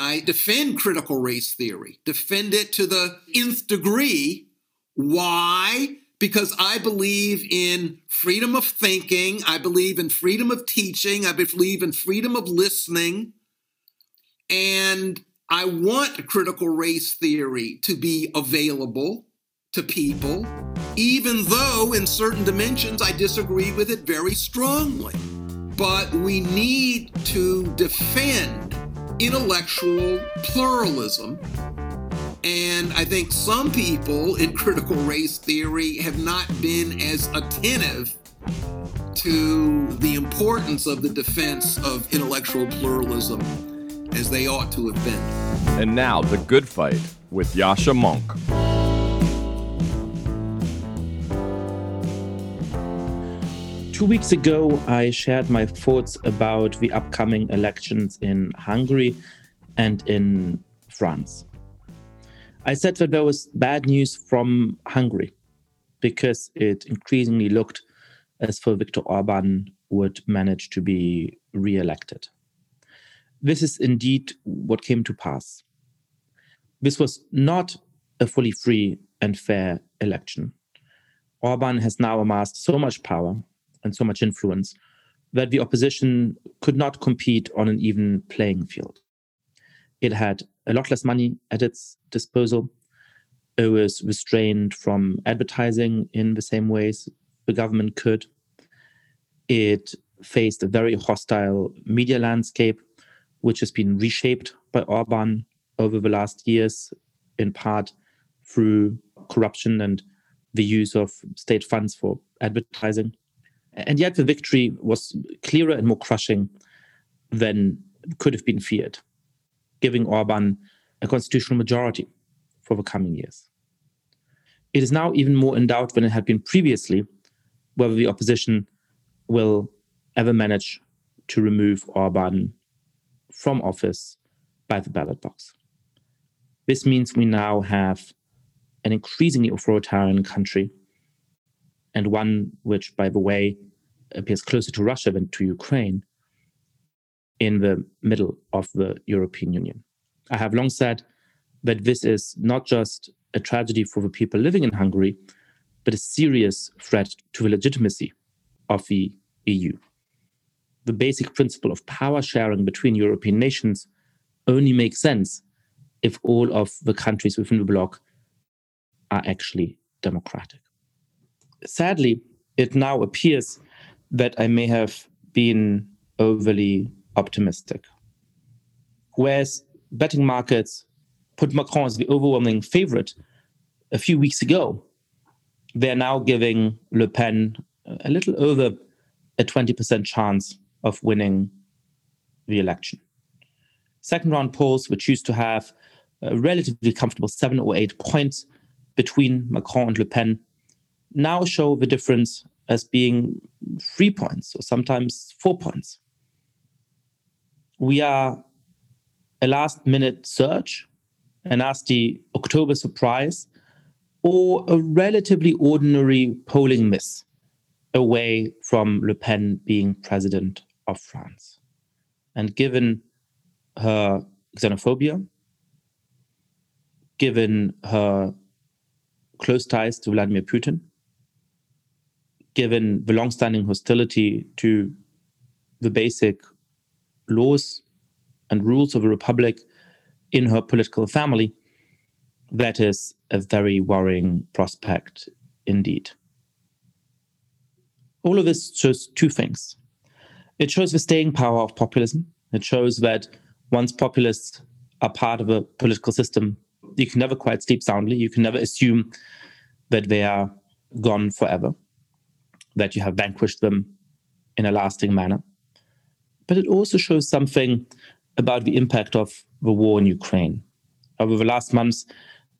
I defend critical race theory, defend it to the nth degree. Why? Because I believe in freedom of thinking, I believe in freedom of teaching, I believe in freedom of listening. And I want critical race theory to be available to people, even though in certain dimensions I disagree with it very strongly. But we need to defend intellectual pluralism. And I think some people in critical race theory have not been as attentive to the importance of the defense of intellectual pluralism as they ought to have been. And now, The Good Fight with Yascha Mounk. Two weeks ago, I shared my thoughts about the upcoming elections in Hungary and in France. I said that there was bad news from Hungary because it increasingly looked as though Viktor Orban would manage to be re elected. This is indeed what came to pass. This was not a fully free and fair election. Orban has now amassed so much power and so much influence that the opposition could not compete on an even playing field. It had a lot less money at its disposal. It was restrained from advertising in the same ways the government could. It faced a very hostile media landscape, which has been reshaped by Orban over the last years, in part through corruption and the use of state funds for advertising. And yet the victory was clearer and more crushing than could have been feared, giving Orban a constitutional majority for the coming years. It is now even more in doubt than it had been previously whether the opposition will ever manage to remove Orban from office by the ballot box. This means we now have an increasingly authoritarian country and one which, by the way, appears closer to Russia than to Ukraine in the middle of the European Union. I have long said that this is not just a tragedy for the people living in Hungary, but a serious threat to the legitimacy of the EU. The basic principle of power sharing between European nations only makes sense if all of the countries within the bloc are actually democratic. Sadly, it now appears that I may have been overly optimistic. Whereas betting markets put Macron as the overwhelming favorite a few weeks ago, they're now giving Le Pen a little over a 20% chance of winning the election. Second round polls, which used to have a relatively comfortable seven or eight points between Macron and Le Pen, now show the difference as being three points or sometimes four points. We are a last minute search, a nasty October surprise, or a relatively ordinary polling miss away from Le Pen being president of France. And given her xenophobia, given her close ties to Vladimir Putin, given the long-standing hostility to the basic laws and rules of a republic in her political family, that is a very worrying prospect indeed. All of this shows two things. It shows the staying power of populism. It shows that once populists are part of a political system, you can never quite sleep soundly. You can never assume that they are gone forever that you have vanquished them in a lasting manner. But it also shows something about the impact of the war in Ukraine. Over the last months,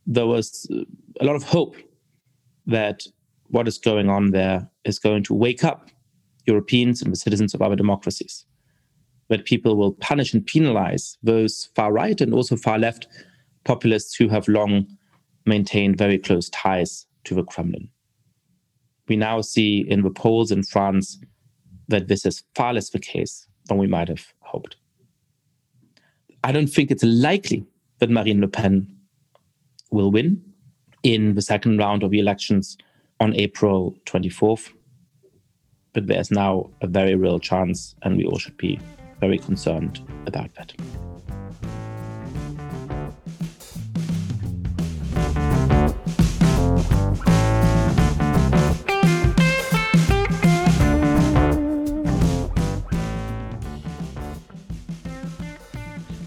there was uh, a lot of hope that what is going on there is going to wake up Europeans and the citizens of other democracies. That people will punish and penalize those far right and also far left populists who have long maintained very close ties to the Kremlin we now see in the polls in France that this is far less the case than we might have hoped. I don't think it's likely that Marine Le Pen will win in the second round of the elections on April 24th. But there's now a very real chance, and we all should be very concerned about that.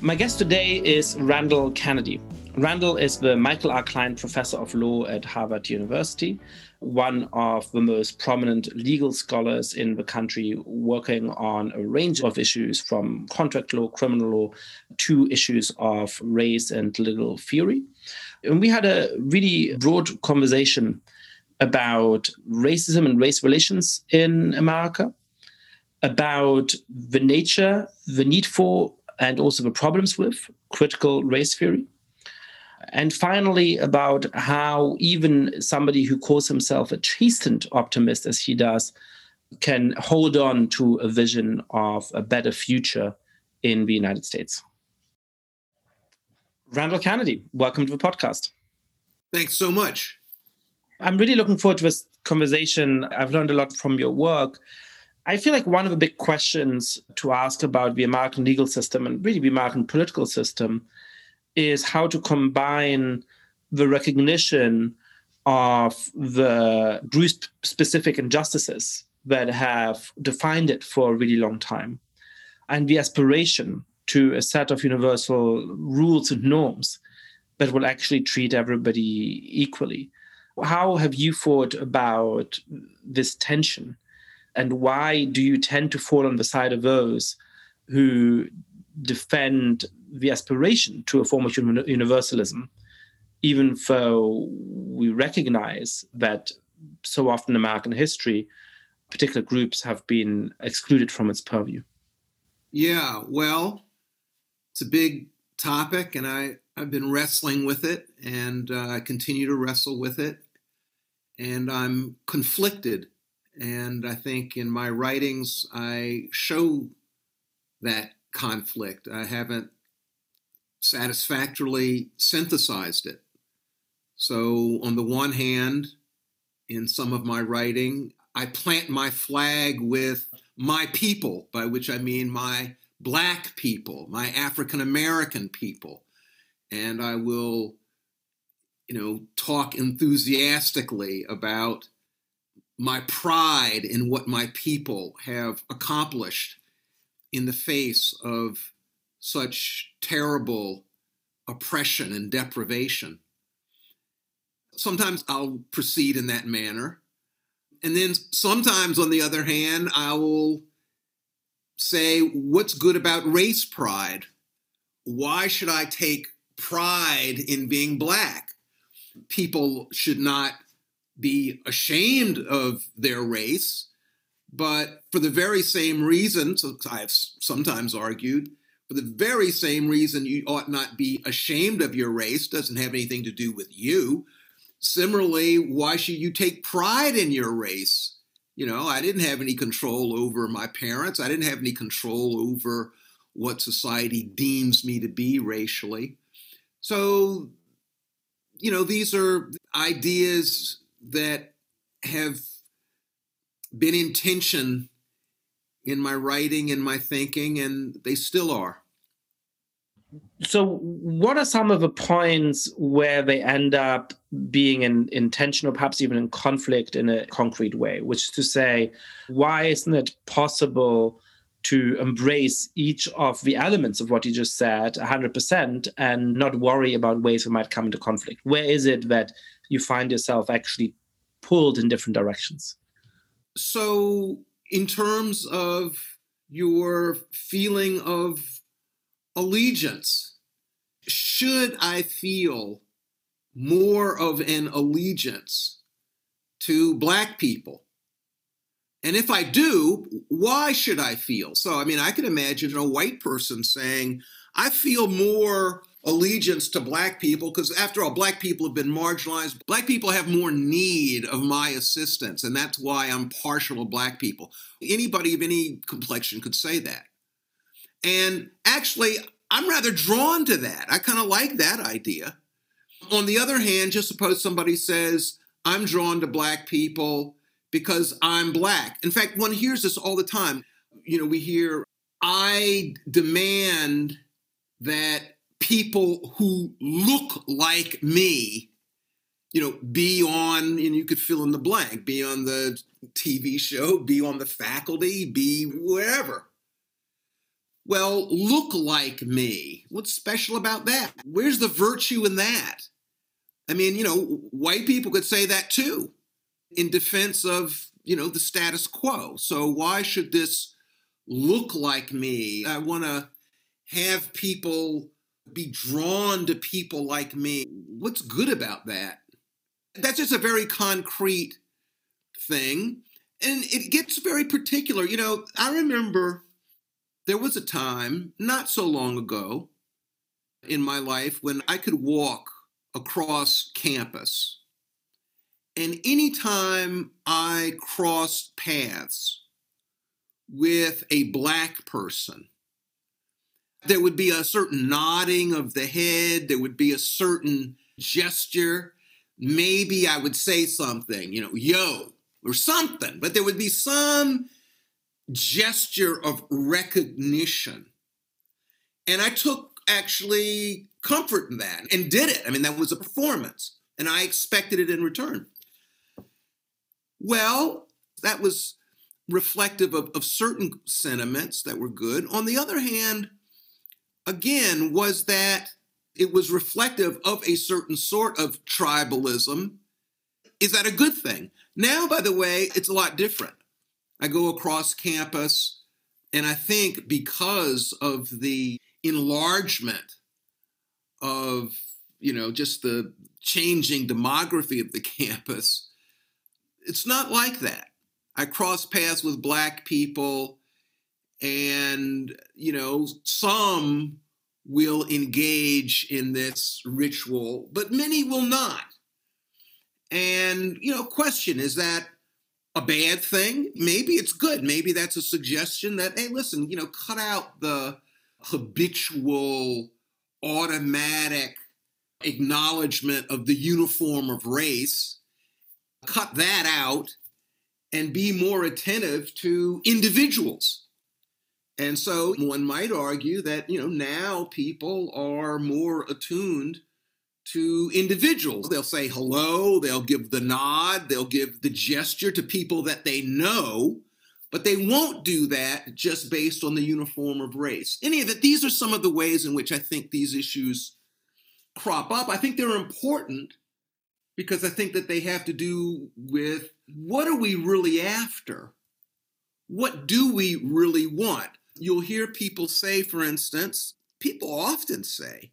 My guest today is Randall Kennedy. Randall is the Michael R. Klein Professor of Law at Harvard University, one of the most prominent legal scholars in the country, working on a range of issues from contract law, criminal law, to issues of race and legal theory. And we had a really broad conversation about racism and race relations in America, about the nature, the need for and also the problems with critical race theory. And finally, about how even somebody who calls himself a chastened optimist, as he does, can hold on to a vision of a better future in the United States. Randall Kennedy, welcome to the podcast. Thanks so much. I'm really looking forward to this conversation. I've learned a lot from your work. I feel like one of the big questions to ask about the American legal system and really the American political system is how to combine the recognition of the group specific injustices that have defined it for a really long time and the aspiration to a set of universal rules and norms that will actually treat everybody equally. How have you thought about this tension? And why do you tend to fall on the side of those who defend the aspiration to a form of universalism, even though we recognize that so often in American history, particular groups have been excluded from its purview? Yeah, well, it's a big topic, and I, I've been wrestling with it, and uh, I continue to wrestle with it. And I'm conflicted and I think in my writings, I show that conflict. I haven't satisfactorily synthesized it. So, on the one hand, in some of my writing, I plant my flag with my people, by which I mean my Black people, my African American people. And I will, you know, talk enthusiastically about my pride in what my people have accomplished in the face of such terrible oppression and deprivation. Sometimes I'll proceed in that manner. And then sometimes, on the other hand, I will say, What's good about race pride? Why should I take pride in being black? People should not be ashamed of their race, but for the very same reason, so I have sometimes argued, for the very same reason you ought not be ashamed of your race, doesn't have anything to do with you. Similarly, why should you take pride in your race? You know, I didn't have any control over my parents. I didn't have any control over what society deems me to be racially. So, you know, these are ideas that have been in tension in my writing and my thinking, and they still are. So, what are some of the points where they end up being in, in tension or perhaps even in conflict in a concrete way? Which is to say, why isn't it possible to embrace each of the elements of what you just said 100% and not worry about ways we might come into conflict? Where is it that you find yourself actually pulled in different directions. So, in terms of your feeling of allegiance, should I feel more of an allegiance to Black people? And if I do, why should I feel? So, I mean, I can imagine a white person saying, I feel more allegiance to black people because after all black people have been marginalized black people have more need of my assistance and that's why i'm partial to black people anybody of any complexion could say that and actually I'm rather drawn to that. I kind of like that idea. On the other hand, just suppose somebody says, I'm drawn to black people because I'm black. In fact, one hears this all the time. You know, we hear, I demand that people who look like me, you know, be on, and you could fill in the blank, be on the TV show, be on the faculty, be wherever. Well, look like me. What's special about that? Where's the virtue in that? I mean, you know, white people could say that too in defense of, you know, the status quo. So why should this look like me? I want to have people be drawn to people like me. What's good about that? That's just a very concrete thing. And it gets very particular. You know, I remember there was a time not so long ago in my life when I could walk across campus. And anytime I crossed paths with a black person, there would be a certain nodding of the head, there would be a certain gesture. Maybe I would say something, you know, yo, or something, but there would be some gesture of recognition. And I took actually comfort in that and did it. I mean, that was a performance, and I expected it in return. Well, that was reflective of, of certain sentiments that were good. On the other hand, again, was that it was reflective of a certain sort of tribalism. Is that a good thing? Now, by the way, it's a lot different. I go across campus, and I think because of the enlargement of, you know, just the changing demography of the campus, it's not like that. I cross paths with black people, and, you know, some will engage in this ritual, but many will not. And, you know, question is that a bad thing? Maybe it's good. Maybe that's a suggestion that, hey, listen, you know, cut out the habitual, automatic acknowledgement of the uniform of race, cut that out, and be more attentive to individuals. And so one might argue that, you know, now people are more attuned to individuals. They'll say hello, they'll give the nod, they'll give the gesture to people that they know, but they won't do that just based on the uniform of race. Any of it, these are some of the ways in which I think these issues crop up. I think they're important because I think that they have to do with what are we really after? What do we really want? You'll hear people say, for instance, people often say,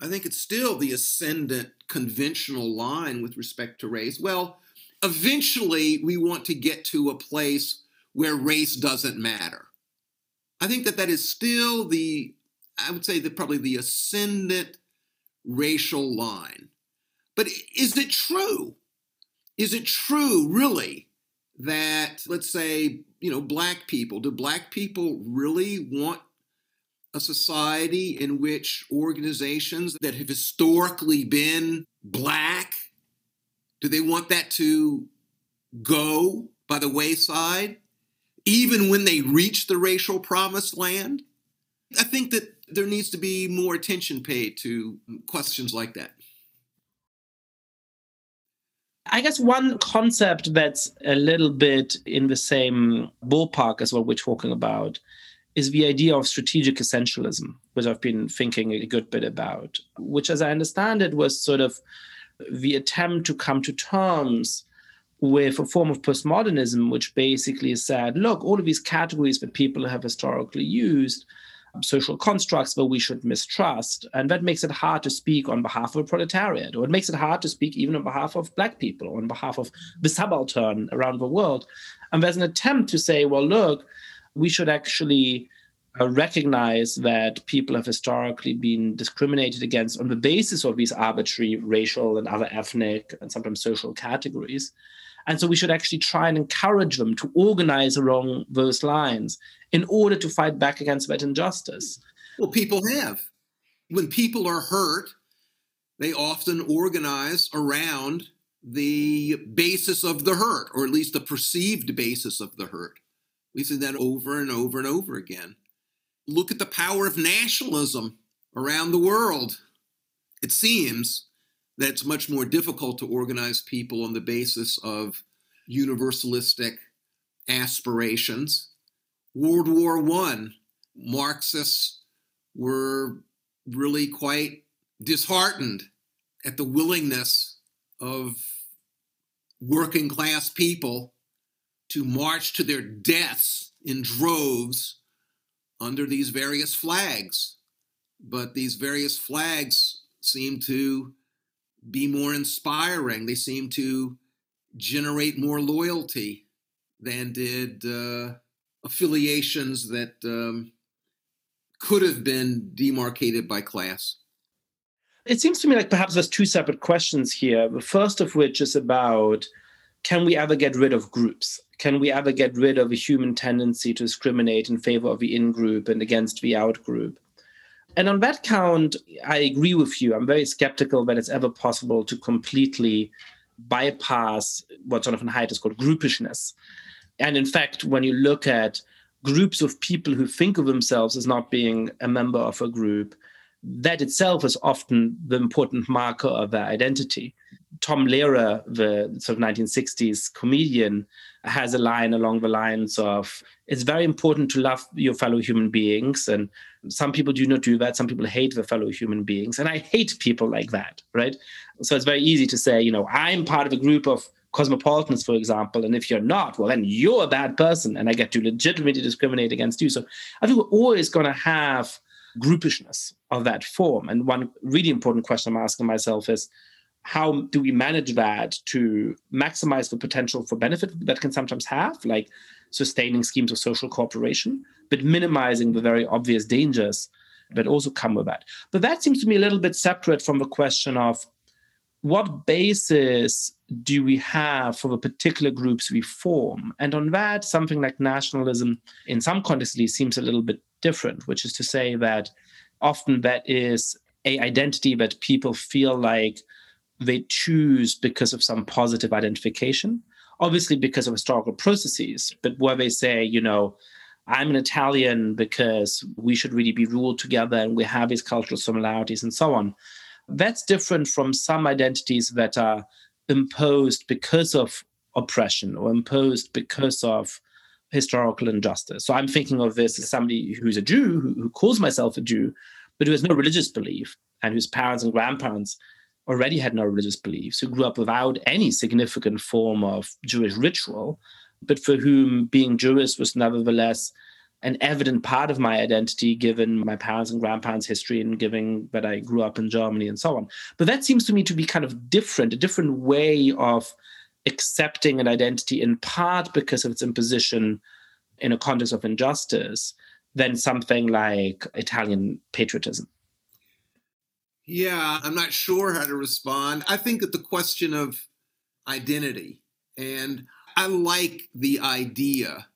I think it's still the ascendant conventional line with respect to race. Well, eventually we want to get to a place where race doesn't matter. I think that that is still the, I would say that probably the ascendant racial line. But is it true? Is it true, really, that, let's say, you know, black people, do black people really want a society in which organizations that have historically been black do they want that to go by the wayside even when they reach the racial promised land? I think that there needs to be more attention paid to questions like that I guess one concept that's a little bit in the same ballpark as what we're talking about is the idea of strategic essentialism, which I've been thinking a good bit about, which, as I understand it, was sort of the attempt to come to terms with a form of postmodernism, which basically said, look, all of these categories that people have historically used, social constructs that we should mistrust, and that makes it hard to speak on behalf of the proletariat, or it makes it hard to speak even on behalf of Black people, or on behalf of the subaltern around the world. And there's an attempt to say, well, look, we should actually uh, recognize that people have historically been discriminated against on the basis of these arbitrary racial and other ethnic and sometimes social categories. And so we should actually try and encourage them to organize along those lines in order to fight back against that injustice. Well, people have. when people are hurt, they often organize around the basis of the hurt, or at least the perceived basis of the hurt. We see that over and over and over again. Look at the power of nationalism around the world. It seems that it's much more difficult to organize people on the basis of universalistic aspirations. World War I, Marxists were really quite disheartened at the willingness of working class people to march to their deaths in droves under these various flags. But these various flags seem to be more inspiring. They seem to generate more loyalty than did uh, affiliations that um, could have been demarcated by class. It seems to me like perhaps there's two separate questions here. The first of which is about can we ever get rid of groups? Can we ever get rid of a human tendency to discriminate in favor of the in group and against the out group? And on that count, I agree with you. I'm very skeptical that it's ever possible to completely bypass what Jonathan Haidt has called groupishness. And in fact, when you look at groups of people who think of themselves as not being a member of a group, that itself is often the important marker of their identity. Tom Lehrer, the sort of 1960s comedian, has a line along the lines of it's very important to love your fellow human beings. And some people do not do that. Some people hate their fellow human beings. And I hate people like that, right? So it's very easy to say, you know, I'm part of a group of cosmopolitans, for example, and if you're not, well, then you're a bad person, and I get to legitimately discriminate against you. So I think we're always going to have groupishness of that form. And one really important question I'm asking myself is how do we manage that to maximize the potential for benefit that can sometimes have, like sustaining schemes of social cooperation, but minimizing the very obvious dangers that also come with that. But that seems to me a little bit separate from the question of what basis do we have for the particular groups we form? And on that, something like nationalism, in some contexts, seems a little bit different, which is to say that often that is a identity that people feel like they choose because of some positive identification, obviously because of historical processes, but where they say, you know, I'm an Italian because we should really be ruled together and we have these cultural similarities and so on. That's different from some identities that are imposed because of oppression or imposed because of historical injustice. So I'm thinking of this as somebody who's a Jew, who, calls myself a Jew, but who has no religious belief and whose parents and grandparents already had no religious beliefs, who grew up without any significant form of Jewish ritual, but for whom being Jewish was nevertheless an evident part of my identity given my parents and grandparents' history and given that I grew up in Germany and so on. But that seems to me to be kind of different, a different way of accepting an identity in part because of its imposition in a context of injustice than something like Italian patriotism. Yeah, I'm not sure how to respond. I think that the question of identity, and I like the idea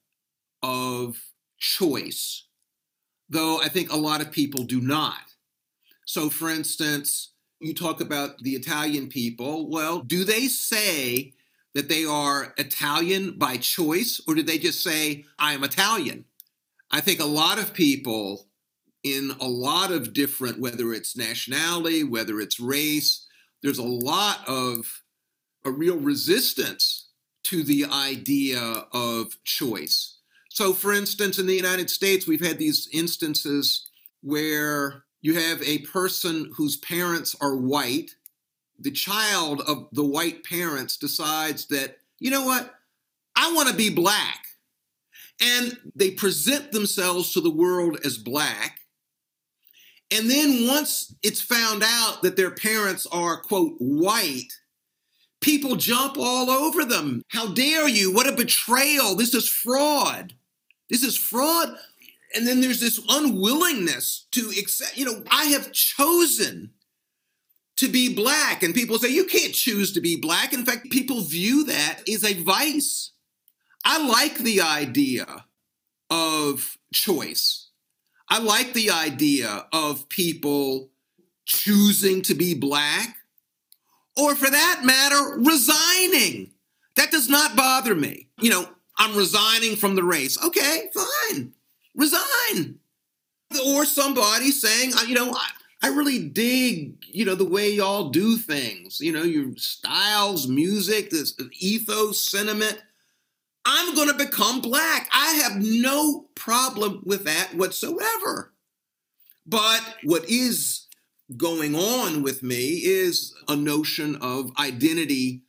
of choice, though I think a lot of people do not. So, for instance, you talk about the Italian people. Well, do they say that they are Italian by choice, or do they just say, I am Italian? I think a lot of people in a lot of different, whether it's nationality, whether it's race, there's a lot of a real resistance to the idea of choice. So, for instance, in the United States, we've had these instances where you have a person whose parents are white. The child of the white parents decides that, you know what, I want to be black. And they present themselves to the world as black. And then once it's found out that their parents are, quote, white, people jump all over them. How dare you? What a betrayal. This is fraud. This is fraud. And then there's this unwillingness to accept, you know, I have chosen to be black. And people say, you can't choose to be black. In fact, people view that as a vice. I like the idea of choice. I like the idea of people choosing to be black, or for that matter, resigning. That does not bother me. You know, I'm resigning from the race. Okay, fine, resign. Or somebody saying, you know, I, I really dig, you know, the way y'all do things, you know, your styles, music, this ethos, sentiment. I'm going to become black. I have no problem with that whatsoever. But what is going on with me is a notion of identity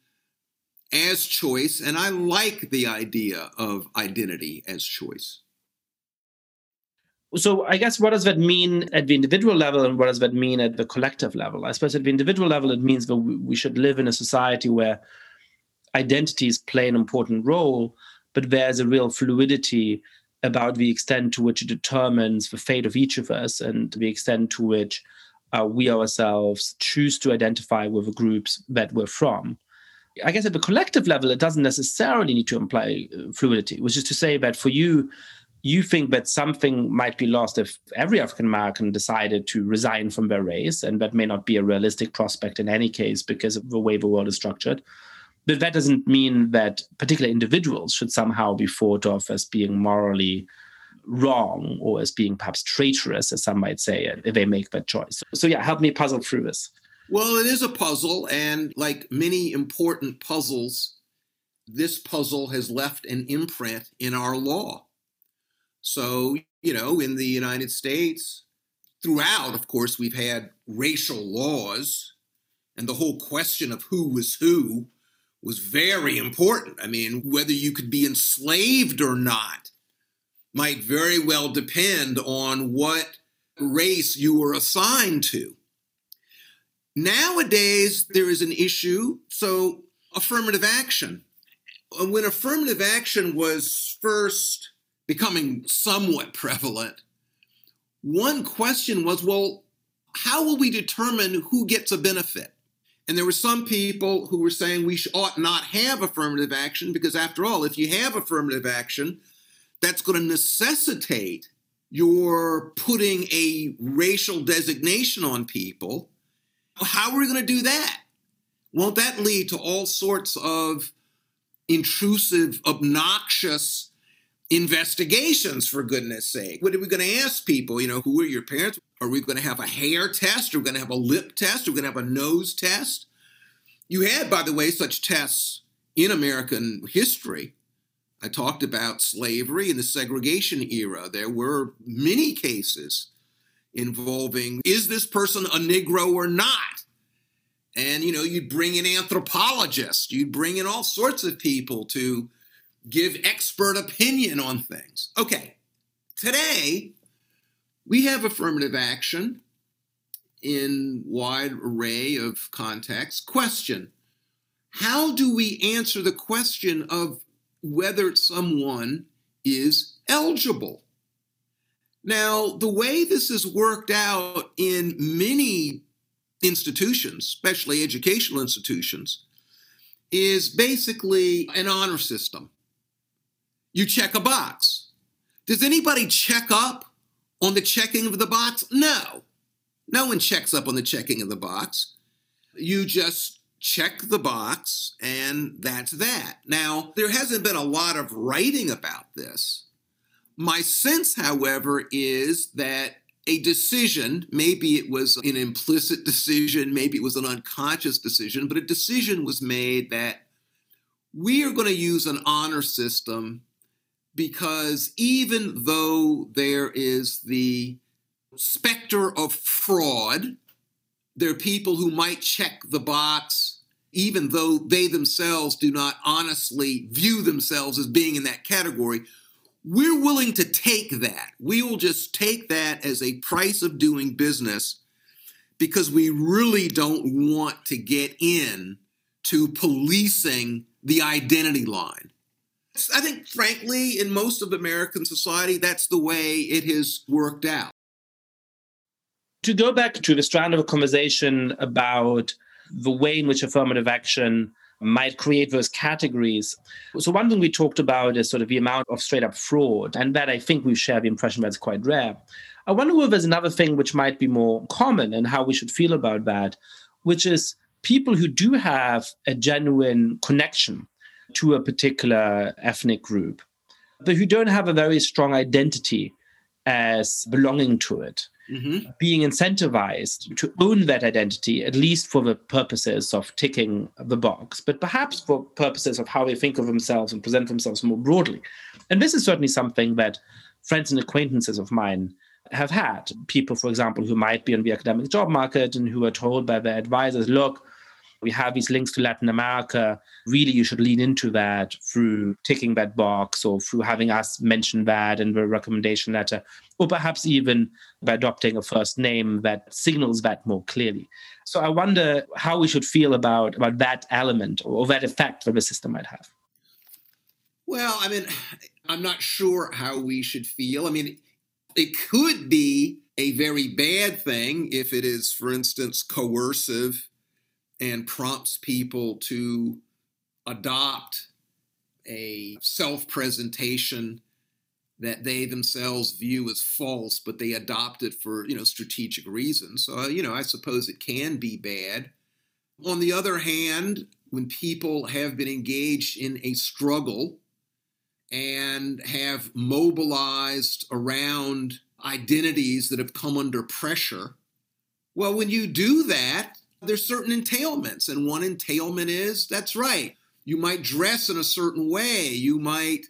as choice, and I like the idea of identity as choice. So, I guess what does that mean at the individual level, and what does that mean at the collective level? I suppose at the individual level, it means that we should live in a society where identities play an important role, but there's a real fluidity about the extent to which it determines the fate of each of us and the extent to which uh, we ourselves choose to identify with the groups that we're from. I guess at the collective level, it doesn't necessarily need to imply uh, fluidity, which is to say that for you, you think that something might be lost if every African American decided to resign from their race, and that may not be a realistic prospect in any case because of the way the world is structured. But that doesn't mean that particular individuals should somehow be thought of as being morally wrong or as being perhaps traitorous, as some might say, if they make that choice. So, yeah, help me puzzle through this. Well, it is a puzzle, and like many important puzzles, this puzzle has left an imprint in our law. So, you know, in the United States, throughout, of course, we've had racial laws, and the whole question of who was who was very important. I mean, whether you could be enslaved or not might very well depend on what race you were assigned to. Nowadays, there is an issue. So, affirmative action. Uh, when affirmative action was first becoming somewhat prevalent, one question was well, how will we determine who gets a benefit? And there were some people who were saying we ought not have affirmative action because, after all, if you have affirmative action, that's going to necessitate your putting a racial designation on people. How are we going to do that? Won't that lead to all sorts of intrusive, obnoxious investigations, for goodness sake? What are we going to ask people? You know, who are your parents? Are we going to have a hair test? Are we going to have a lip test? Are we going to have a nose test? You had, by the way, such tests in American history. I talked about slavery and the segregation era. There were many cases involving is this person a Negro or not? And, you know, you'd bring in anthropologists, you'd bring in all sorts of people to give expert opinion on things. Okay, today we have affirmative action in wide array of contexts. Question How do we answer the question of whether someone is eligible? Now, the way this is worked out in many institutions, especially educational institutions, is basically an honor system. You check a box. Does anybody check up on the checking of the box? No. No one checks up on the checking of the box. You just check the box, and that's that. Now, there hasn't been a lot of writing about this. My sense, however, is that a decision, maybe it was an implicit decision, maybe it was an unconscious decision, but a decision was made that we are going to use an honor system because even though there is the specter of fraud. There are people who might check the box, even though they themselves do not honestly view themselves as being in that category. We're willing to take that. We will just take that as a price of doing business because we really don't want to get in to policing the identity line. I think, frankly, in most of American society, that's the way it has worked out to go back to the strand of a conversation about the way in which affirmative action might create those categories. So, one thing we talked about is sort of the amount of straight up fraud, and that I think we share the impression that's quite rare. I wonder whether there's another thing which might be more common and how we should feel about that, which is people who do have a genuine connection to a particular ethnic group, but who don't have a very strong identity as belonging to it mm-hmm. being incentivized to own that identity, at least for the purposes of ticking the box, but perhaps for purposes of how they think of themselves and present themselves more broadly. And this is certainly something that friends and acquaintances of mine have had. People, for example, who might be on the academic job market and who are told by their advisors, look, we have these links to Latin America. Really, you should lean into that through ticking that box or through having us mention that in the recommendation letter, or perhaps even by adopting a first name that signals that more clearly. So I wonder how we should feel about, about that element or, that effect that the system might have. Well, I mean, I'm not sure how we should feel. I mean, it could be a very bad thing if it is, for instance, coercive and prompts people to adopt a self presentation that they themselves view as false, but they adopt it for you know strategic reasons. So you know, I suppose it can be bad. On the other hand, when people have been engaged in a struggle and have mobilized around identities that have come under pressure, well, when you do that, there's certain entailments, and one entailment is that's right. You might dress in a certain way. You might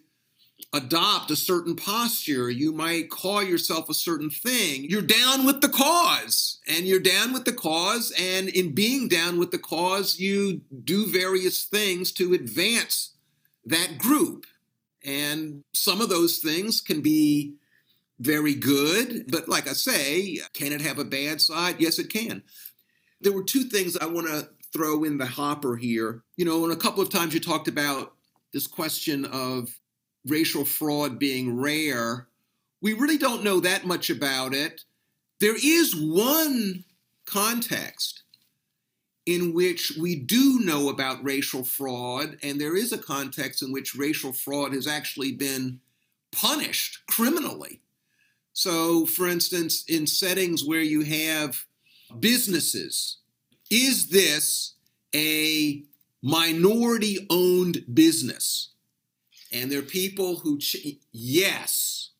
adopt a certain posture. You might call yourself a certain thing. You're down with the cause, and you're down with the cause. And in being down with the cause, you do various things to advance that group. And some of those things can be very good, but like I say, can it have a bad side? Yes, it can. There were two things I want to throw in the hopper here. You know, and a couple of times you talked about this question of racial fraud being rare. We really don't know that much about it. There is one context in which we do know about racial fraud, and there is a context in which racial fraud has actually been punished criminally. So, for instance, in settings where you have businesses. Is this a minority owned business? And there are people who, ch- yes.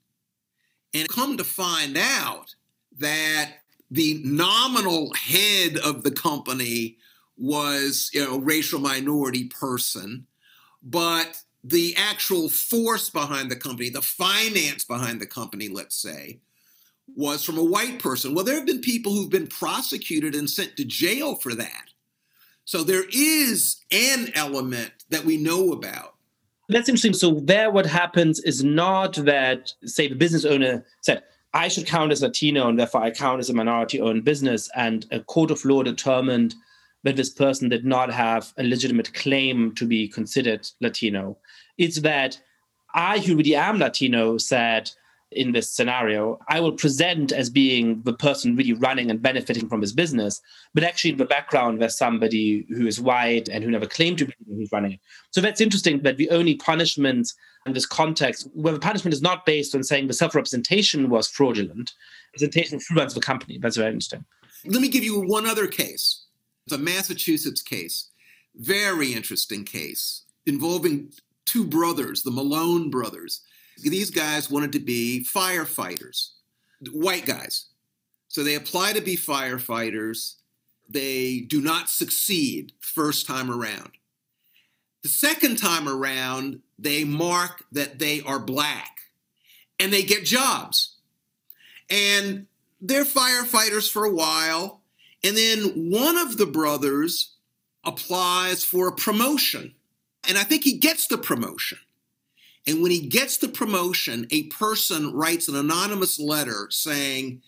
And come to find out that the nominal head of the company was, you know, a racial minority person, but the actual force behind the company, the finance behind the company, let's say, was from a white person. Well, there have been people who've been prosecuted and sent to jail for that. So there is an element that we know about. That's interesting. So there, what happens is not that, say, the business owner said, I should count as Latino and therefore I count as a minority owned business. And a court of law determined that this person did not have a legitimate claim to be considered Latino. It's that I, who really am Latino, said, in this scenario, I will present as being the person really running and benefiting from his business, but actually in the background there's somebody who is white and who never claimed to be who's running it. So that's interesting that the only punishment in this context, where the punishment is not based on saying the self-representation was fraudulent, representation influenced the company. That's very interesting. Let me give you one other case. It's a Massachusetts case. Very interesting case involving two brothers, the Malone brothers these guys wanted to be firefighters, white guys. So they apply to be firefighters. They do not succeed first time around. The second time around, they mark that they are black and they get jobs. And they're firefighters for a while. And then one of the brothers applies for a promotion. And I think he gets the promotion. And when he gets the promotion, a person writes an anonymous letter saying,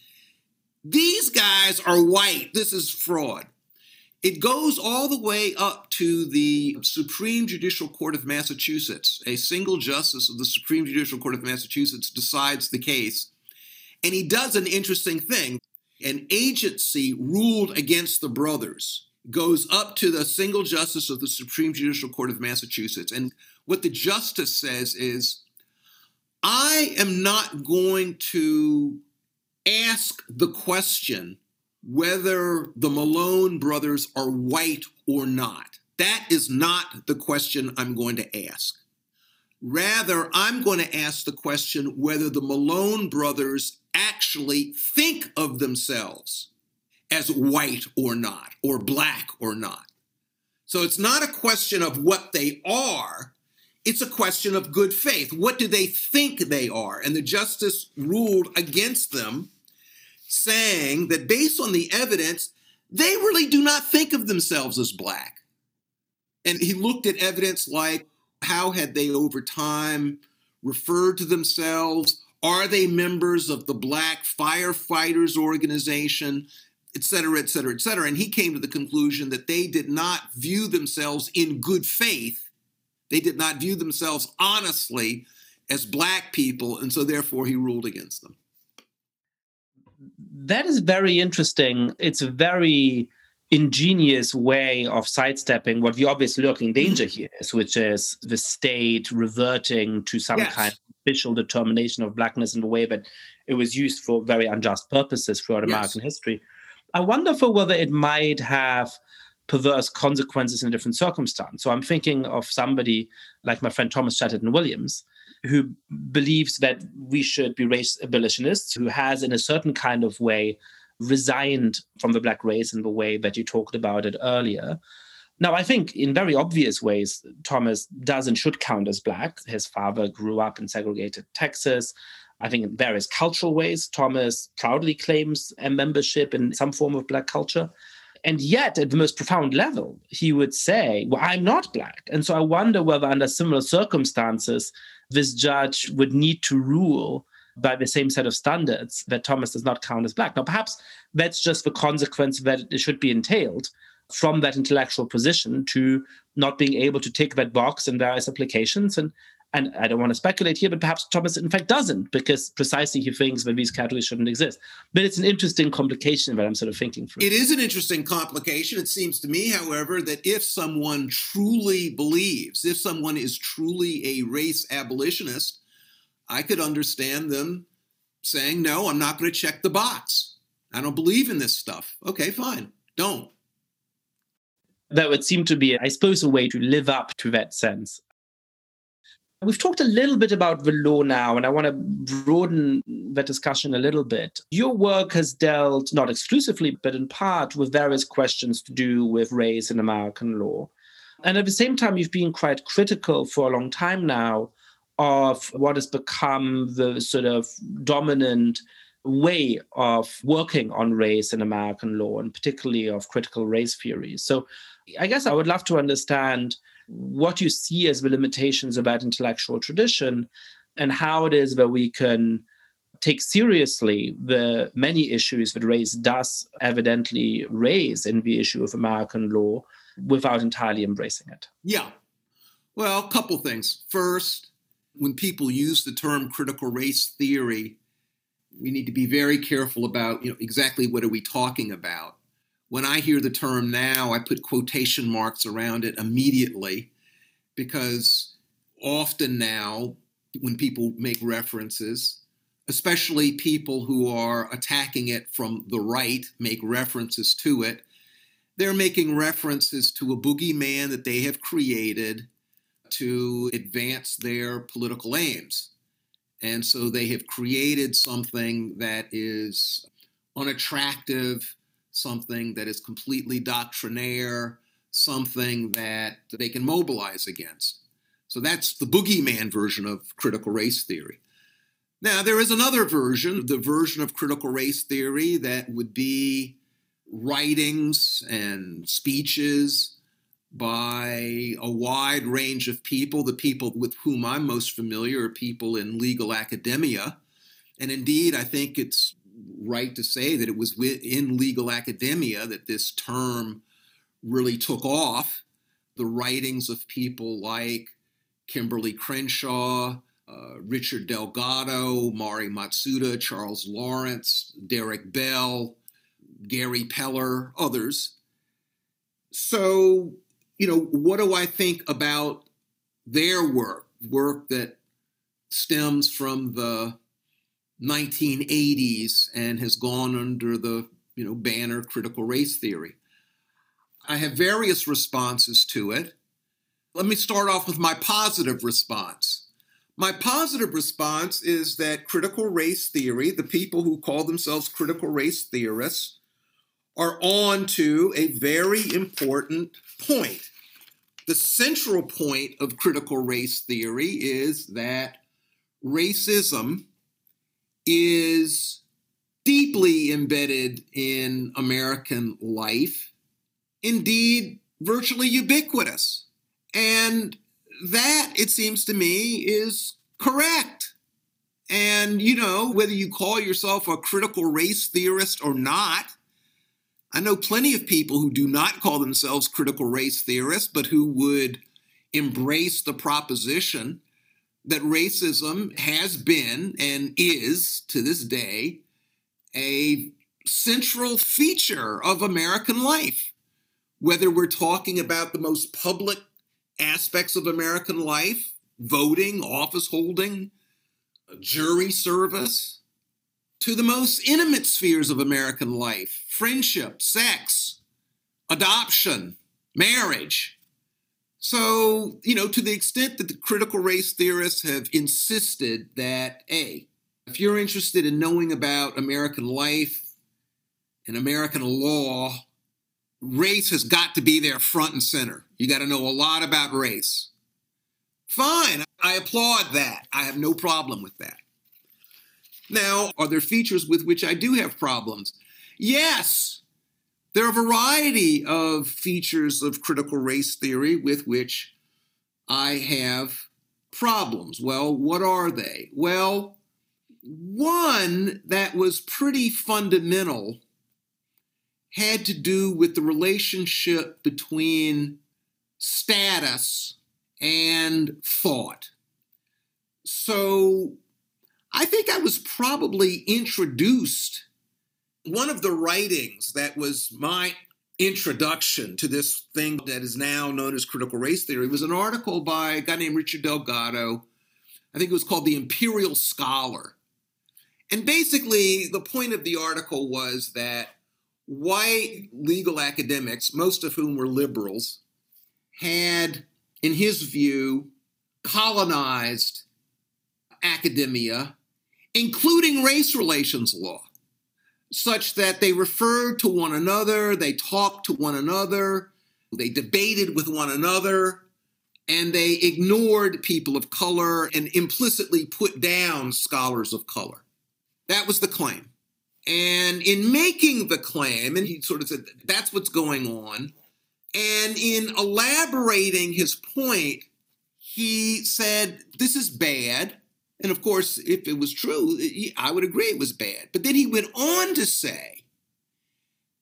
These guys are white. This is fraud. It goes all the way up to the Supreme Judicial Court of Massachusetts. A single justice of the Supreme Judicial Court of Massachusetts decides the case. And he does an interesting thing. An agency ruled against the brothers goes up to the single justice of the Supreme Judicial Court of Massachusetts. And what the justice says is, I am not going to ask the question whether the Malone brothers are white or not. That is not the question I'm going to ask. Rather, I'm going to ask the question whether the Malone brothers actually think of themselves as white or not, or black or not. So it's not a question of what they are, it's a question of good faith. What do they think they are? And the justice ruled against them, saying that based on the evidence, they really do not think of themselves as black. And he looked at evidence like how had they over time referred to themselves? Are they members of the Black Firefighters Organization? Et cetera, et cetera, et cetera. And he came to the conclusion that they did not view themselves in good faith. They did not view themselves honestly as Black people. And so therefore he ruled against them. That is very interesting. It's a very ingenious way of sidestepping what we obviously look in danger mm-hmm. here is, which is the state reverting to some yes. kind of official determination of blackness in a way that it was used for very unjust purposes throughout yes. American history. I wonder for whether it might have perverse consequences in a different circumstance. So I'm thinking of somebody like my friend Thomas Chatterton Williams, who believes that we should be race abolitionists, who has, in a certain kind of way, resigned from the black race in the way that you talked about it earlier. Now, I think in very obvious ways, Thomas does and should count as black. His father grew up in segregated Texas. I think in various cultural ways, Thomas proudly claims a membership in some form of black culture. And yet, at the most profound level, he would say, Well, I'm not black. And so I wonder whether, under similar circumstances, this judge would need to rule by the same set of standards that Thomas does not count as black. Now, perhaps that's just the consequence that it should be entailed from that intellectual position to not being able to tick that box in various applications. And and I don't want to speculate here, but perhaps Thomas in fact doesn't, because precisely he thinks that these categories shouldn't exist. But it's an interesting complication that I'm sort of thinking through. It is an interesting complication. It seems to me, however, that if someone truly believes, if someone is truly a race abolitionist, I could understand them saying, no, I'm not going to check the box. I don't believe in this stuff. Okay, fine. Don't. That would seem to be, I suppose, a way to live up to that sense. We've talked a little bit about the law now, and I want to broaden that discussion a little bit. Your work has dealt, not exclusively, but in part, with various questions to do with race in American law. And at the same time, you've been quite critical for a long time now of what has become the sort of dominant way of working on race in American law, and particularly of critical race theory. So I guess I would love to understand what you see as the limitations that intellectual tradition and how it is that we can take seriously the many issues that race does evidently raise in the issue of American law without entirely embracing it. Yeah. Well, a couple things. First, when people use the term critical race theory, we need to be very careful about you know exactly what are we talking about. When I hear the term now, I put quotation marks around it immediately because often now when people make references, especially people who are attacking it from the right make references to it, they're making references to a boogeyman that they have created to advance their political aims. And so they have created something that is unattractive, something that is completely doctrinaire, something that they can mobilize against. So that's the boogeyman version of critical race theory. Now, there is another version, the version of critical race theory that would be writings and speeches by a wide range of people. The people with whom I'm most familiar are people in legal academia. And indeed, I think it's right to say that it was in legal academia that this term really took off. The writings of people like Kimberlé Crenshaw, uh, Richard Delgado, Mari Matsuda, Charles Lawrence, Derek Bell, Gary Peller, others. So you know, what do I think about their work, work that stems from the 1980s and has gone under the you know banner critical race theory. I have various responses to it. Let me start off with my positive response. My positive response is that critical race theory, the people who call themselves critical race theorists, are on to a very important point. The central point of critical race theory is that racism is deeply embedded in American life, indeed, virtually ubiquitous. And that, it seems to me, is correct. And, you know, whether you call yourself a critical race theorist or not, I know plenty of people who do not call themselves critical race theorists, but who would embrace the proposition that racism has been and is to this day a central feature of American life. Whether we're talking about the most public aspects of American life, voting, office holding, jury service, to the most intimate spheres of American life friendship, sex, adoption, marriage. So, you know, to the extent that the critical race theorists have insisted that, A, if you're interested in knowing about American life and American law, race has got to be there front and center. You got to know a lot about race. Fine, I applaud that. I have no problem with that. Now, are there features with which I do have problems? Yes, there are a variety of features of critical race theory with which I have problems. Well, what are they? Well, one that was pretty fundamental had to do with the relationship between status and thought. So I think I was probably introduced. One of the writings that was my introduction to this thing that is now known as critical race theory was an article by a guy named Richard Delgado. I think it was called The Imperial Scholar. And basically, the point of the article was that white legal academics, most of whom were liberals, had, in his view, colonized academia, including race relations law, such that they referred to one another, they talked to one another, they debated with one another, and they ignored people of color and implicitly put down scholars of color. That was the claim. And in making the claim, and he sort of said, that's what's going on. And in elaborating his point, he said, this is bad. And of course, if it was true, I would agree it was bad. But then he went on to say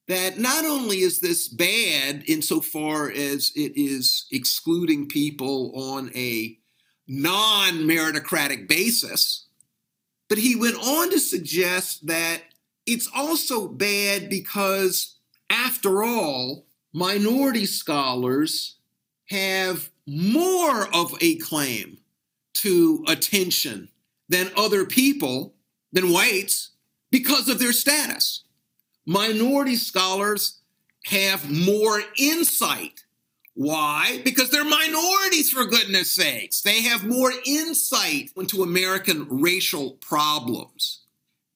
that not only is this bad insofar as it is excluding people on a non meritocratic basis, but he went on to suggest that it's also bad because, after all, minority scholars have more of a claim to attention than other people, than whites, because of their status. Minority scholars have more insight. Why? Because they're minorities, for goodness sakes. They have more insight into American racial problems.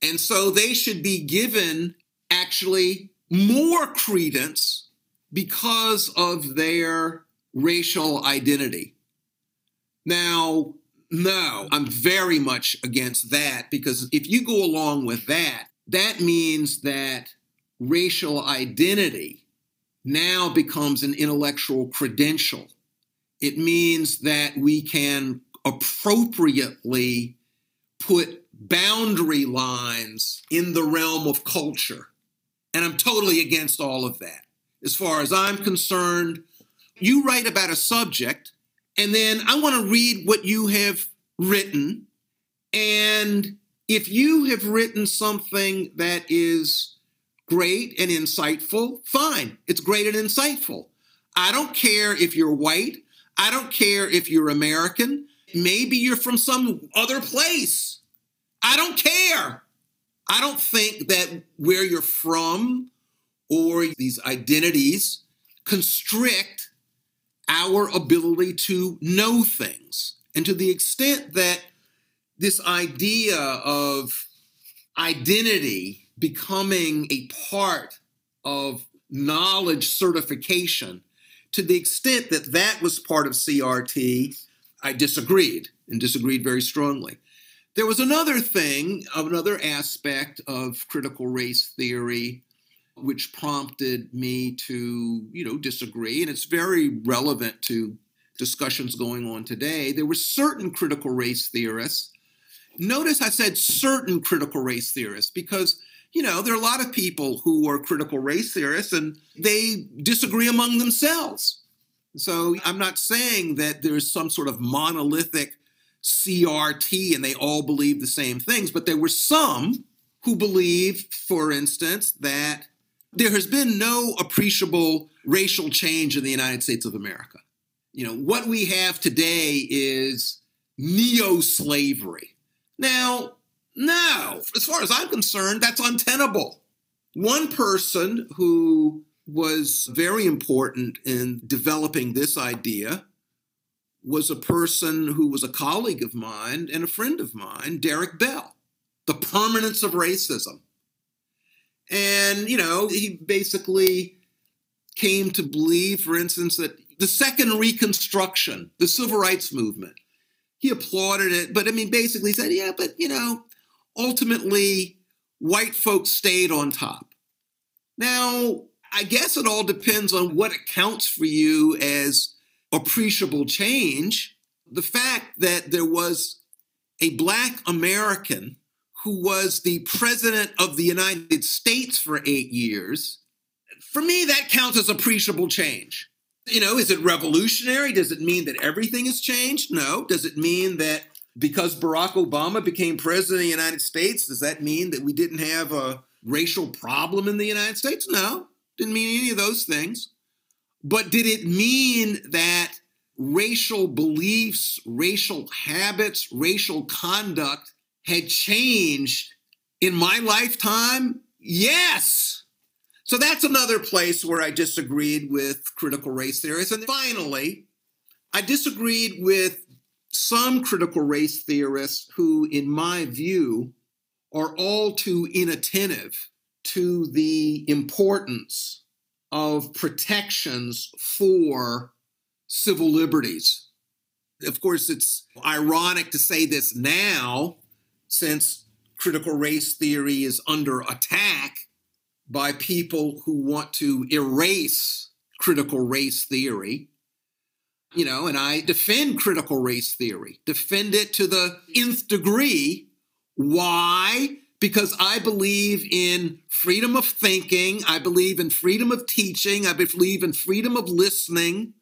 And so they should be given actually more credence because of their racial identity. Now, no, I'm very much against that because if you go along with that, that means that racial identity now becomes an intellectual credential. It means that we can appropriately put boundary lines in the realm of culture. And I'm totally against all of that. As far as I'm concerned, you write about a subject, and then I want to read what you have written. And if you have written something that is great and insightful, fine, it's great and insightful. I don't care if you're white, I don't care if you're American, maybe you're from some other place. I don't care. I don't think that where you're from or these identities constrict our ability to know things. And to the extent that this idea of identity becoming a part of knowledge certification, to the extent that that was part of CRT, I disagreed and disagreed very strongly. There was another thing, another aspect of critical race theory which prompted me to, you know, disagree. And it's very relevant to discussions going on today. There were certain critical race theorists. Notice I said certain critical race theorists because, you know, there are a lot of people who are critical race theorists and they disagree among themselves. So I'm not saying that there's some sort of monolithic CRT and they all believe the same things, but there were some who believed, for instance, that there has been no appreciable racial change in the United States of America. You know, what we have today is neo slavery. Now, now, as far as I'm concerned, that's untenable. One person who was very important in developing this idea was a person who was a colleague of mine and a friend of mine, Derek Bell, The Permanence of Racism. And, you know, he basically came to believe, for instance, that the second Reconstruction, the civil rights movement, he applauded it, but I mean, basically said, yeah, but, you know, ultimately, white folks stayed on top. Now, I guess it all depends on what accounts for you as appreciable change. The fact that there was a Black American who was the president of the United States for eight years, for me, that counts as appreciable change. You know, is it revolutionary? Does it mean that everything has changed? No. Does it mean that because Barack Obama became president of the United States, does that mean that we didn't have a racial problem in the United States? No. Didn't mean any of those things. But did it mean that racial beliefs, racial habits, racial conduct had changed in my lifetime? Yes. So that's another place where I disagreed with critical race theorists. And finally, I disagreed with some critical race theorists who, in my view, are all too inattentive to the importance of protections for civil liberties. Of course, it's ironic to say this now since critical race theory is under attack by people who want to erase critical race theory. You know, and I defend critical race theory, defend it to the nth degree. Why? Because I believe in freedom of thinking, I believe in freedom of teaching, I believe in freedom of listening.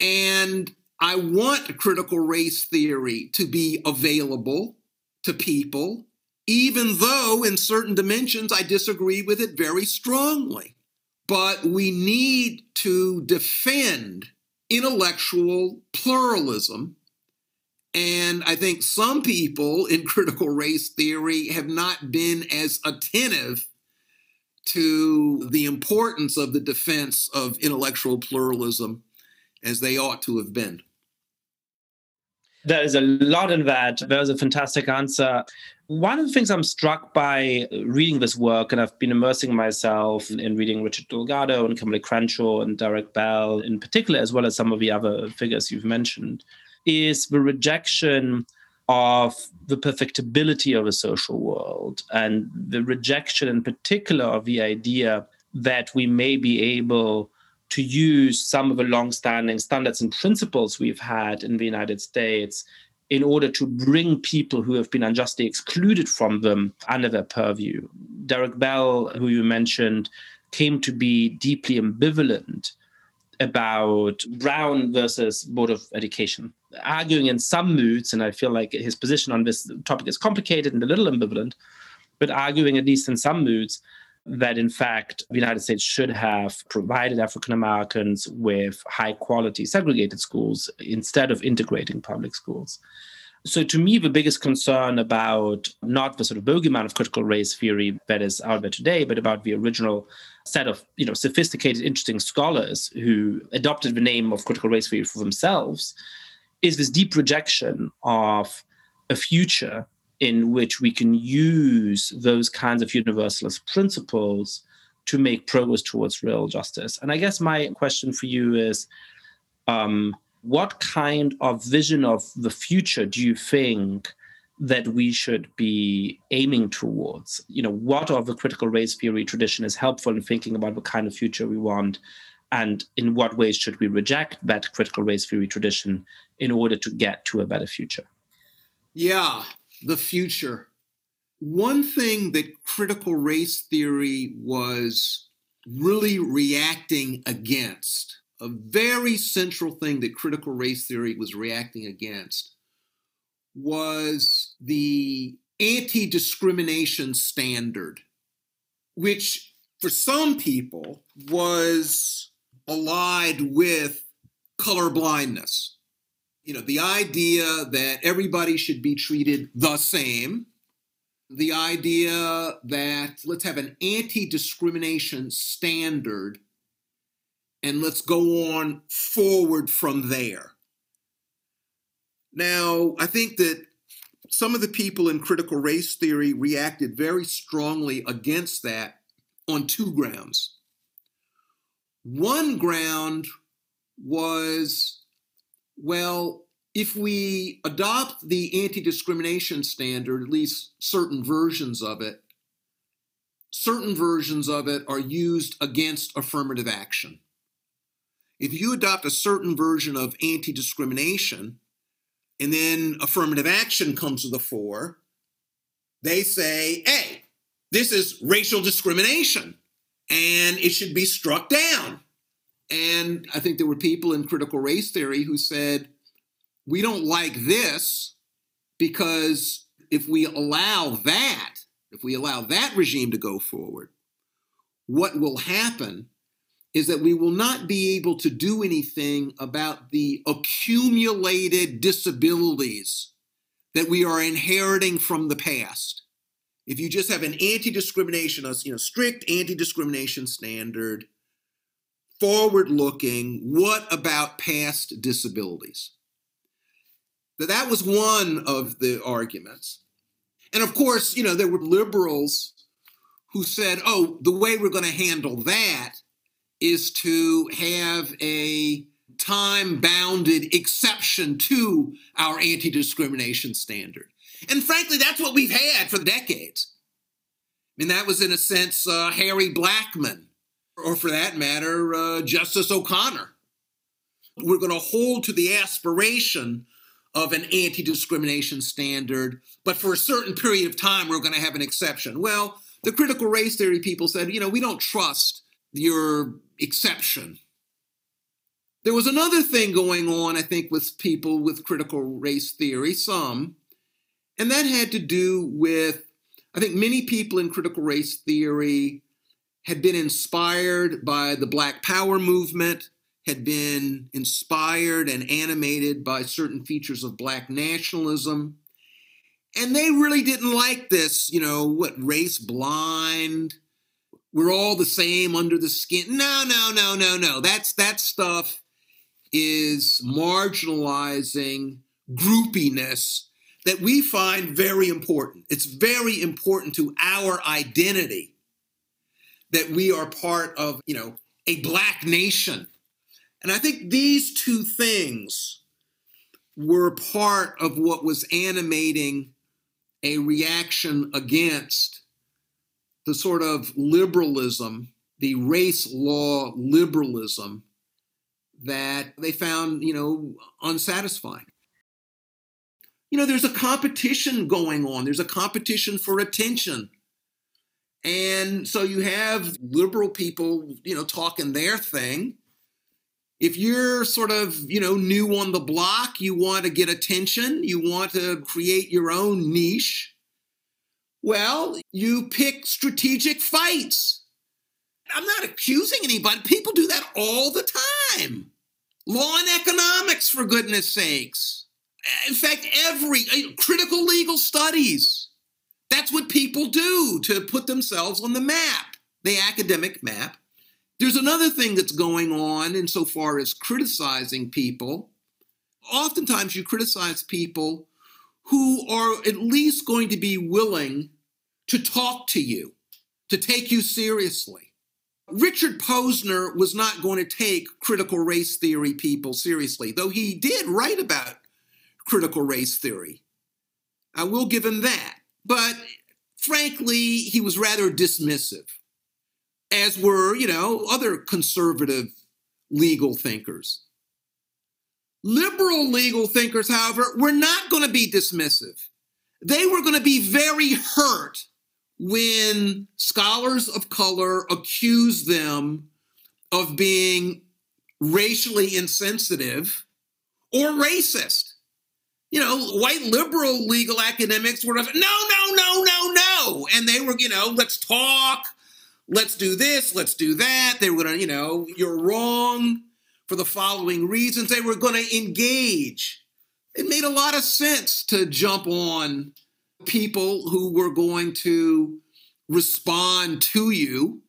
And I want critical race theory to be available to people, even though in certain dimensions I disagree with it very strongly. But we need to defend intellectual pluralism. And I think some people in critical race theory have not been as attentive to the importance of the defense of intellectual pluralism as they ought to have been. There is a lot in that. That was a fantastic answer. One of the things I'm struck by reading this work, and I've been immersing myself in reading Richard Delgado and Kimberlé Crenshaw and Derek Bell in particular, as well as some of the other figures you've mentioned, is the rejection of the perfectibility of a social world and the rejection in particular of the idea that we may be able to use some of the long-standing standards and principles we've had in the United States in order to bring people who have been unjustly excluded from them under their purview. Derek Bell, who you mentioned, came to be deeply ambivalent about Brown versus Board of Education, arguing in some moods, and I feel like his position on this topic is complicated and a little ambivalent, but arguing at least in some moods that in fact the United States should have provided African Americans with high quality segregated schools instead of integrating public schools. So, to me, the biggest concern about not the sort of bogeyman of critical race theory that is out there today, but about the original set of you know sophisticated, interesting scholars who adopted the name of critical race theory for themselves, is this deep rejection of a future in which we can use those kinds of universalist principles to make progress towards real justice. And I guess my question for you is um, what kind of vision of the future do you think that we should be aiming towards? You know, what of the critical race theory tradition is helpful in thinking about the kind of future we want? And in what ways should we reject that critical race theory tradition in order to get to a better future? Yeah, the future. One thing that critical race theory was really reacting against a very central thing that critical race theory was reacting against was the anti discrimination standard, which for some people was allied with color blindness. You know, the idea that everybody should be treated the same, the idea that let's have an anti discrimination standard and let's go on forward from there. Now, I think that some of the people in critical race theory reacted very strongly against that on two grounds. One ground was well, if we adopt the anti discrimination standard, at least certain versions of it, certain versions of it are used against affirmative action. If you adopt a certain version of anti discrimination and then affirmative action comes to the fore, they say, hey, this is racial discrimination and it should be struck down. And I think there were people in critical race theory who said, we don't like this because if we allow that, if we allow that regime to go forward, what will happen is that we will not be able to do anything about the accumulated disabilities that we are inheriting from the past. If you just have an anti-discrimination, you know, strict anti-discrimination standard, forward-looking, what about past disabilities? That was one of the arguments. And of course, you know, there were liberals who said, oh, the way we're going to handle that is to have a time bounded exception to our anti discrimination standard. And frankly, that's what we've had for decades. I mean, that was, in a sense, uh, Harry Blackmun, or for that matter, uh, Justice O'Connor. We're going to hold to the aspiration of an anti discrimination standard, but for a certain period of time, we're going to have an exception. Well, the critical race theory people said, you know, we don't trust your exception. There was another thing going on, I think, with people with critical race theory, some, and that had to do with, I think, many people in critical race theory had been inspired by the Black Power movement, had been inspired and animated by certain features of Black nationalism. And they really didn't like this, you know, what race blind, we're all the same under the skin. No, no, no, no, no. That's that stuff is marginalizing groupiness that we find very important. It's very important to our identity that we are part of, you know, a black nation. And I think these two things were part of what was animating a reaction against the sort of liberalism, the race law liberalism that they found, you know, unsatisfying. You know, there's a competition going on. There's a competition for attention. And so you have liberal people, you know, talking their thing. If you're sort of, you know, new on the block, you want to get attention, you want to create your own niche well, you pick strategic fights. I'm not accusing anybody. People do that all the time. Law and economics, for goodness sakes. In fact, every uh, critical legal studies, that's what people do to put themselves on the map, the academic map. There's another thing that's going on insofar as criticizing people. Oftentimes, you criticize people who are at least going to be willing to talk to you, to take you seriously. Richard Posner was not going to take critical race theory people seriously, though he did write about critical race theory. I will give him that. But frankly, he was rather dismissive, as were, you know, other conservative legal thinkers. Liberal legal thinkers, however, were not going to be dismissive. They were going to be very hurt when scholars of color accuse them of being racially insensitive or racist. You know, white liberal legal academics were, no, no, no, no, no. And they were, you know, let's talk, let's do this, let's do that. They were going to, you know, you're wrong for the following reasons. They were going to engage. It made a lot of sense to jump on people who were going to respond to you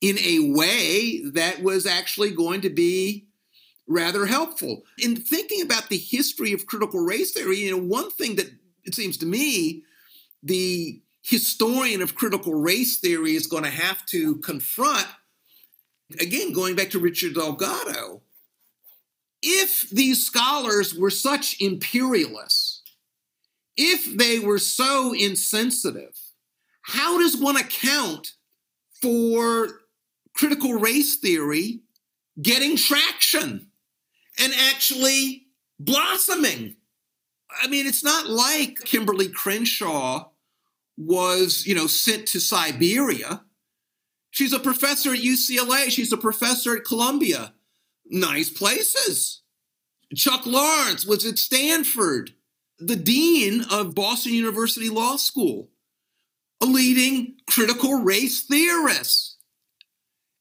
in a way that was actually going to be rather helpful. In thinking about the history of critical race theory, you know, one thing that it seems to me the historian of critical race theory is going to have to confront again going back to Richard Delgado if these scholars were such imperialists if they were so insensitive, how does one account for critical race theory getting traction and actually blossoming? I mean, it's not like Kimberlé Crenshaw was, you know, sent to Siberia. She's a professor at UCLA. She's a professor at Columbia. Nice places. Chuck Lawrence was at Stanford the dean of Boston University Law School, a leading critical race theorist.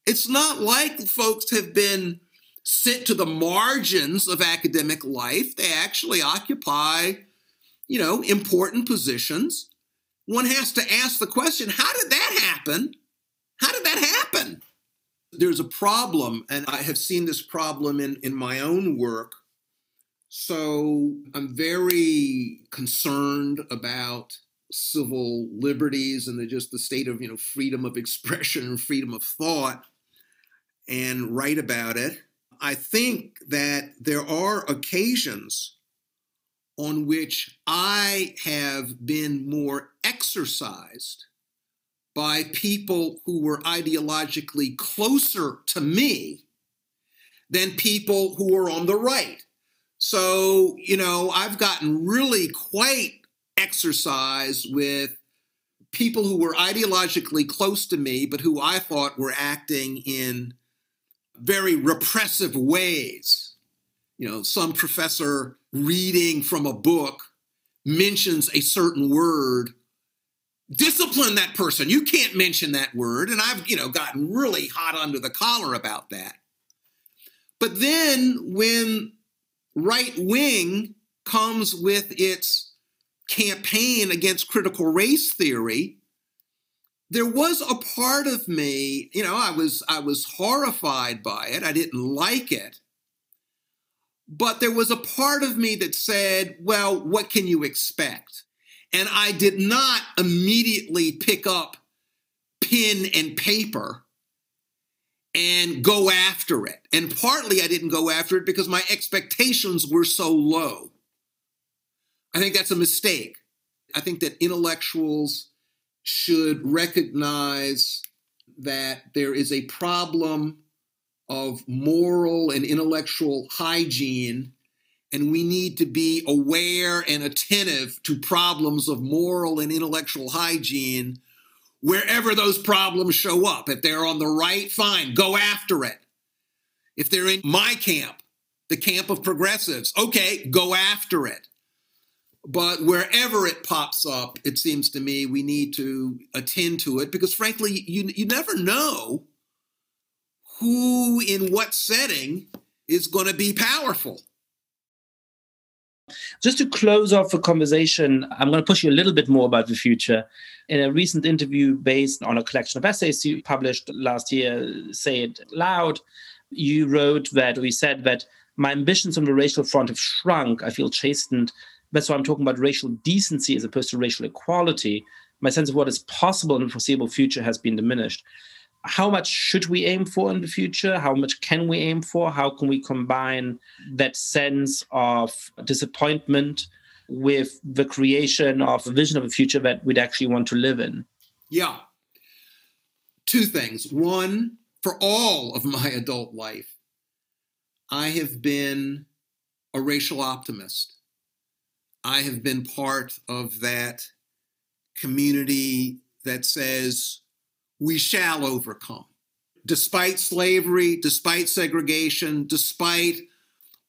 It's not like folks have been sent to the margins of academic life. They actually occupy, you know, important positions. One has to ask the question how did that happen? How did that happen? There's a problem, and I have seen this problem in, in my own work so I'm very concerned about civil liberties and the, just the state of you know freedom of expression and freedom of thought and write about it. I think that there are occasions on which I have been more exercised by people who were ideologically closer to me than people who were on the right. So, you know, I've gotten really quite exercised with people who were ideologically close to me, but who I thought were acting in very repressive ways. You know, some professor reading from a book mentions a certain word. Discipline that person. You can't mention that word and i've you know gotten really hot under the collar about that. But then when right wing comes with its campaign against critical race theory there was a part of me you know i was i was horrified by it i didn't like it but there was a part of me that said well what can you expect and i did not immediately pick up pen and paper and go after it. And partly I didn't go after it because my expectations were so low. I think that's a mistake. I think that intellectuals should recognize that there is a problem of moral and intellectual hygiene, and we need to be aware and attentive to problems of moral and intellectual hygiene wherever those problems show up. If they're on the right, fine, go after it. If they're in my camp, the camp of progressives, okay, go after it. But wherever it pops up, it seems to me we need to attend to it because, frankly, you, you never know who in what setting is going to be powerful. Just to close off the conversation, I'm going to push you a little bit more about the future. In a recent interview based on a collection of essays you published last year, Say It Loud, you wrote that, we said that my ambitions on the racial front have shrunk. I feel chastened. That's why I'm talking about racial decency as opposed to racial equality. My sense of what is possible in the foreseeable future has been diminished. How much should we aim for in the future? How much can we aim for? How can we combine that sense of disappointment with the creation of a vision of a future that we'd actually want to live in? Yeah. Two things. One, for all of my adult life, I have been a racial optimist. I have been part of that community that says we shall overcome. Despite slavery, despite segregation, despite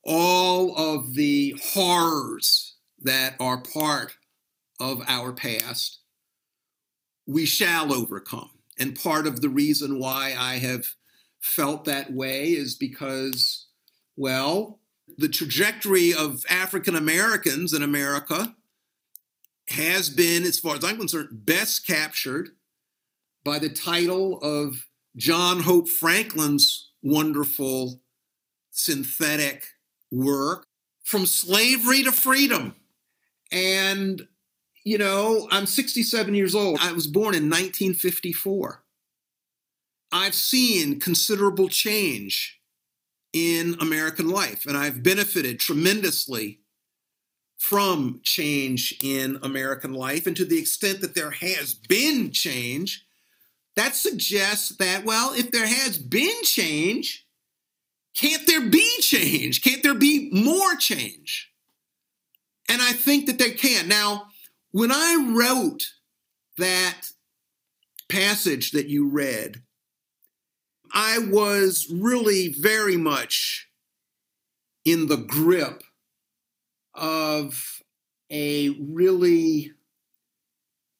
all of the horrors that are part of our past, we shall overcome. And part of the reason why I have felt that way is because, well, the trajectory of African Americans in America has been, as far as I'm concerned, best captured by the title of John Hope Franklin's wonderful synthetic work, From Slavery to Freedom. And you know, I'm 67 years old. I was born in 1954. I've seen considerable change in American life, and I've benefited tremendously from change in American life. And to the extent that there has been change, that suggests that, well, if there has been change, can't there be change? Can't there be more change? And I think that there can. Now, when I wrote that passage that you read, I was really very much in the grip of a really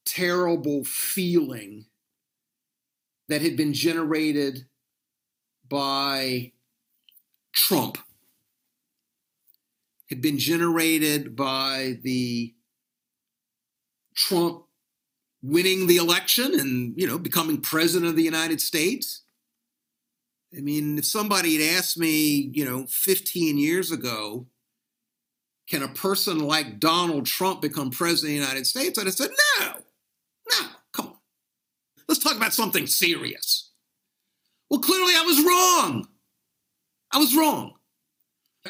terrible feeling that had been generated by Trump, had been generated by the Trump winning the election and, you know, becoming president of the United States. I mean, if somebody had asked me, you know, 15 years ago, can a person like Donald Trump become president of the United States? I'd have said, no, no, come on. Let's talk about something serious. Well, clearly I was wrong. I was wrong.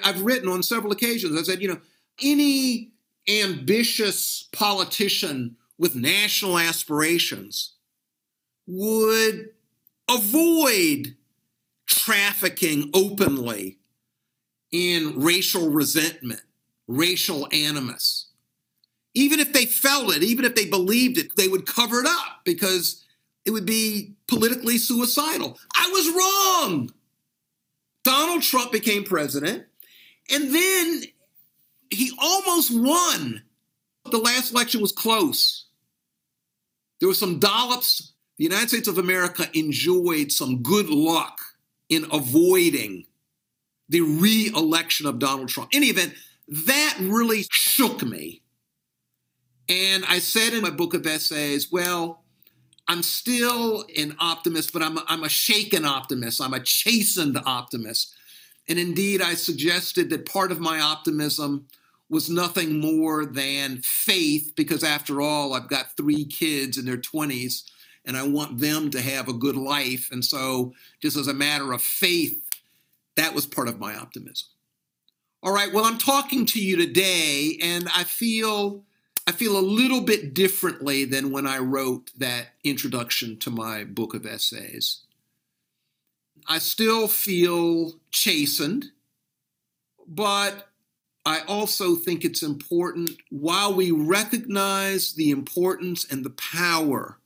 I've written on several occasions, I said, you know, any ambitious politician with national aspirations would avoid trafficking openly in racial resentment, racial animus. Even if they felt it, even if they believed it, they would cover it up because it would be politically suicidal. I was wrong. Donald Trump became president, and then he almost won. The last election was close. There were some dollops. The United States of America enjoyed some good luck in avoiding the re election of Donald Trump. In any event, that really shook me. And I said in my book of essays, well, I'm still an optimist, but I'm a, I'm a shaken optimist. I'm a chastened optimist. And indeed, I suggested that part of my optimism was nothing more than faith, because after all, I've got three kids in their 20s and I want them to have a good life. And so, just as a matter of faith, that was part of my optimism. All right, well, I'm talking to you today, and I feel I feel a little bit differently than when I wrote that introduction to my book of essays. I still feel chastened, but I also think it's important while we recognize the importance and the power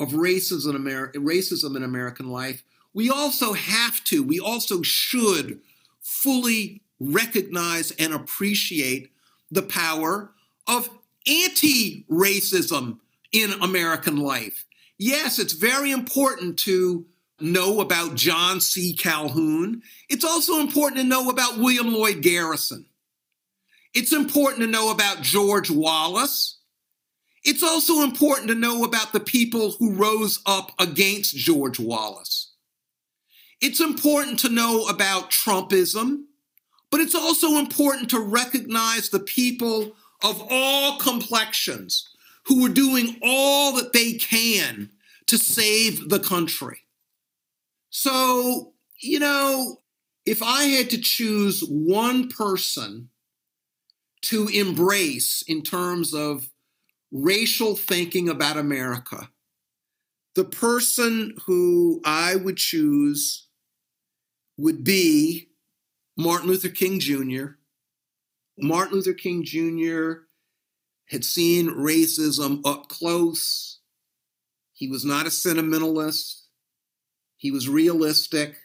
of racism in, racism in American life, we also have to, we also should fully recognize and appreciate the power of anti racism in American life. Yes, it's very important to know about John C. Calhoun. It's also important to know about William Lloyd Garrison. It's important to know about George Wallace. It's also important to know about the people who rose up against George Wallace. It's important to know about Trumpism, but it's also important to recognize the people of all complexions who are doing all that they can to save the country. So, you know, if I had to choose one person to embrace in terms of racial thinking about America, the person who I would choose would be Martin Luther King Jr. Martin Luther King Jr. had seen racism up close. He was not a sentimentalist, he was realistic.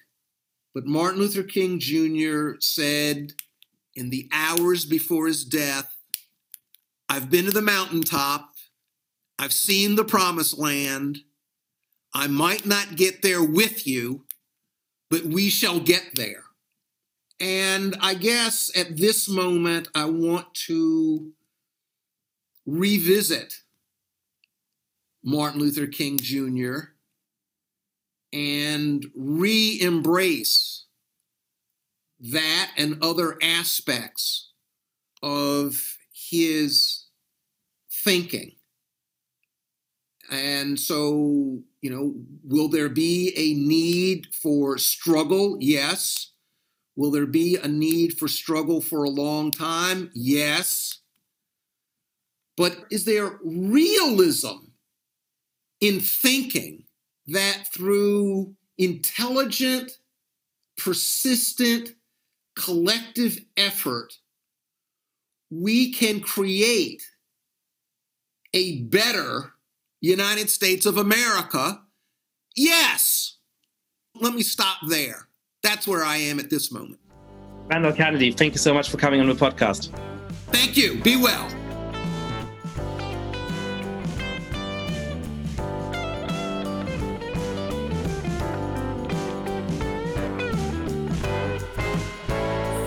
But Martin Luther King Jr. said in the hours before his death, I've been to the mountaintop. I've seen the promised land. I might not get there with you, but we shall get there. And I guess at this moment, I want to revisit Martin Luther King Jr. and re embrace that and other aspects of his thinking. And so, you know, will there be a need for struggle? Yes. Will there be a need for struggle for a long time? Yes. But is there realism in thinking that through intelligent, persistent, collective effort, we can create a better United States of America? Yes. Let me stop there. That's where I am at this moment. Randall Kennedy, thank you so much for coming on the podcast. Thank you. Be well.